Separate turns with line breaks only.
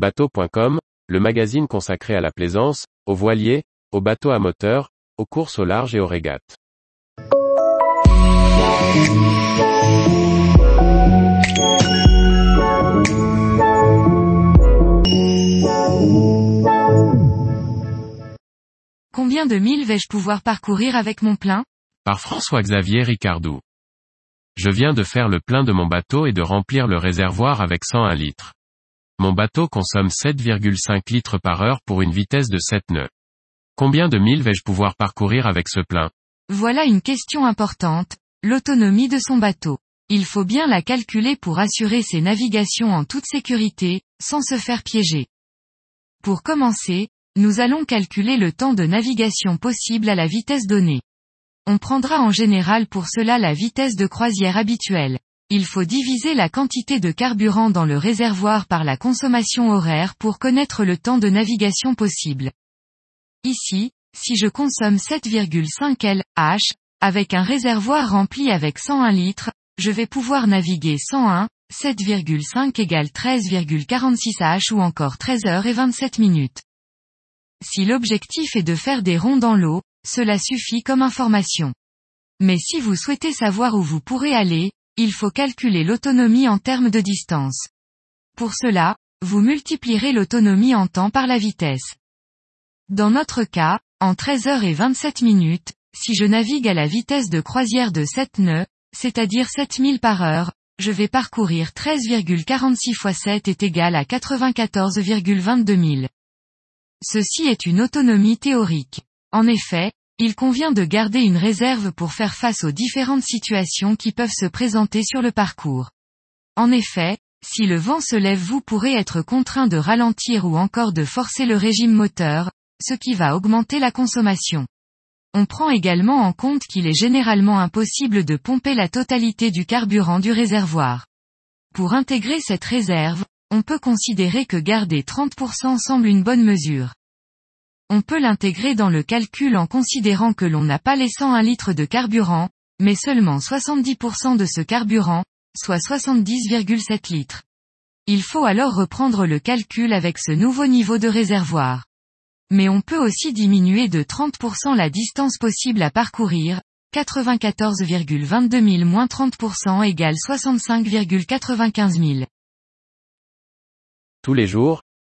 Bateau.com, le magazine consacré à la plaisance, aux voiliers, aux bateaux à moteur, aux courses au large et aux régates.
Combien de milles vais-je pouvoir parcourir avec mon plein?
Par François-Xavier Ricardou. Je viens de faire le plein de mon bateau et de remplir le réservoir avec 101 litres. Mon bateau consomme 7,5 litres par heure pour une vitesse de 7 nœuds. Combien de milles vais-je pouvoir parcourir avec ce plein?
Voilà une question importante, l'autonomie de son bateau. Il faut bien la calculer pour assurer ses navigations en toute sécurité, sans se faire piéger. Pour commencer, nous allons calculer le temps de navigation possible à la vitesse donnée. On prendra en général pour cela la vitesse de croisière habituelle. Il faut diviser la quantité de carburant dans le réservoir par la consommation horaire pour connaître le temps de navigation possible. Ici, si je consomme 7,5 LH, avec un réservoir rempli avec 101 litres, je vais pouvoir naviguer 101, 7,5 égale 13,46 H ou encore 13 heures et 27 minutes. Si l'objectif est de faire des ronds dans l'eau, cela suffit comme information. Mais si vous souhaitez savoir où vous pourrez aller, il faut calculer l'autonomie en termes de distance. Pour cela, vous multiplierez l'autonomie en temps par la vitesse. Dans notre cas, en 13 heures et 27 minutes, si je navigue à la vitesse de croisière de 7 nœuds, c'est-à-dire 7000 par heure, je vais parcourir 13,46 x 7 est égal à 94,22 000. Ceci est une autonomie théorique. En effet, il convient de garder une réserve pour faire face aux différentes situations qui peuvent se présenter sur le parcours. En effet, si le vent se lève vous pourrez être contraint de ralentir ou encore de forcer le régime moteur, ce qui va augmenter la consommation. On prend également en compte qu'il est généralement impossible de pomper la totalité du carburant du réservoir. Pour intégrer cette réserve, on peut considérer que garder 30% semble une bonne mesure. On peut l'intégrer dans le calcul en considérant que l'on n'a pas les 101 litres de carburant, mais seulement 70% de ce carburant, soit 70,7 litres. Il faut alors reprendre le calcul avec ce nouveau niveau de réservoir. Mais on peut aussi diminuer de 30% la distance possible à parcourir, 94,22 000 moins 30% égale 65,95 000.
Tous les jours,